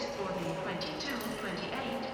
for the 2228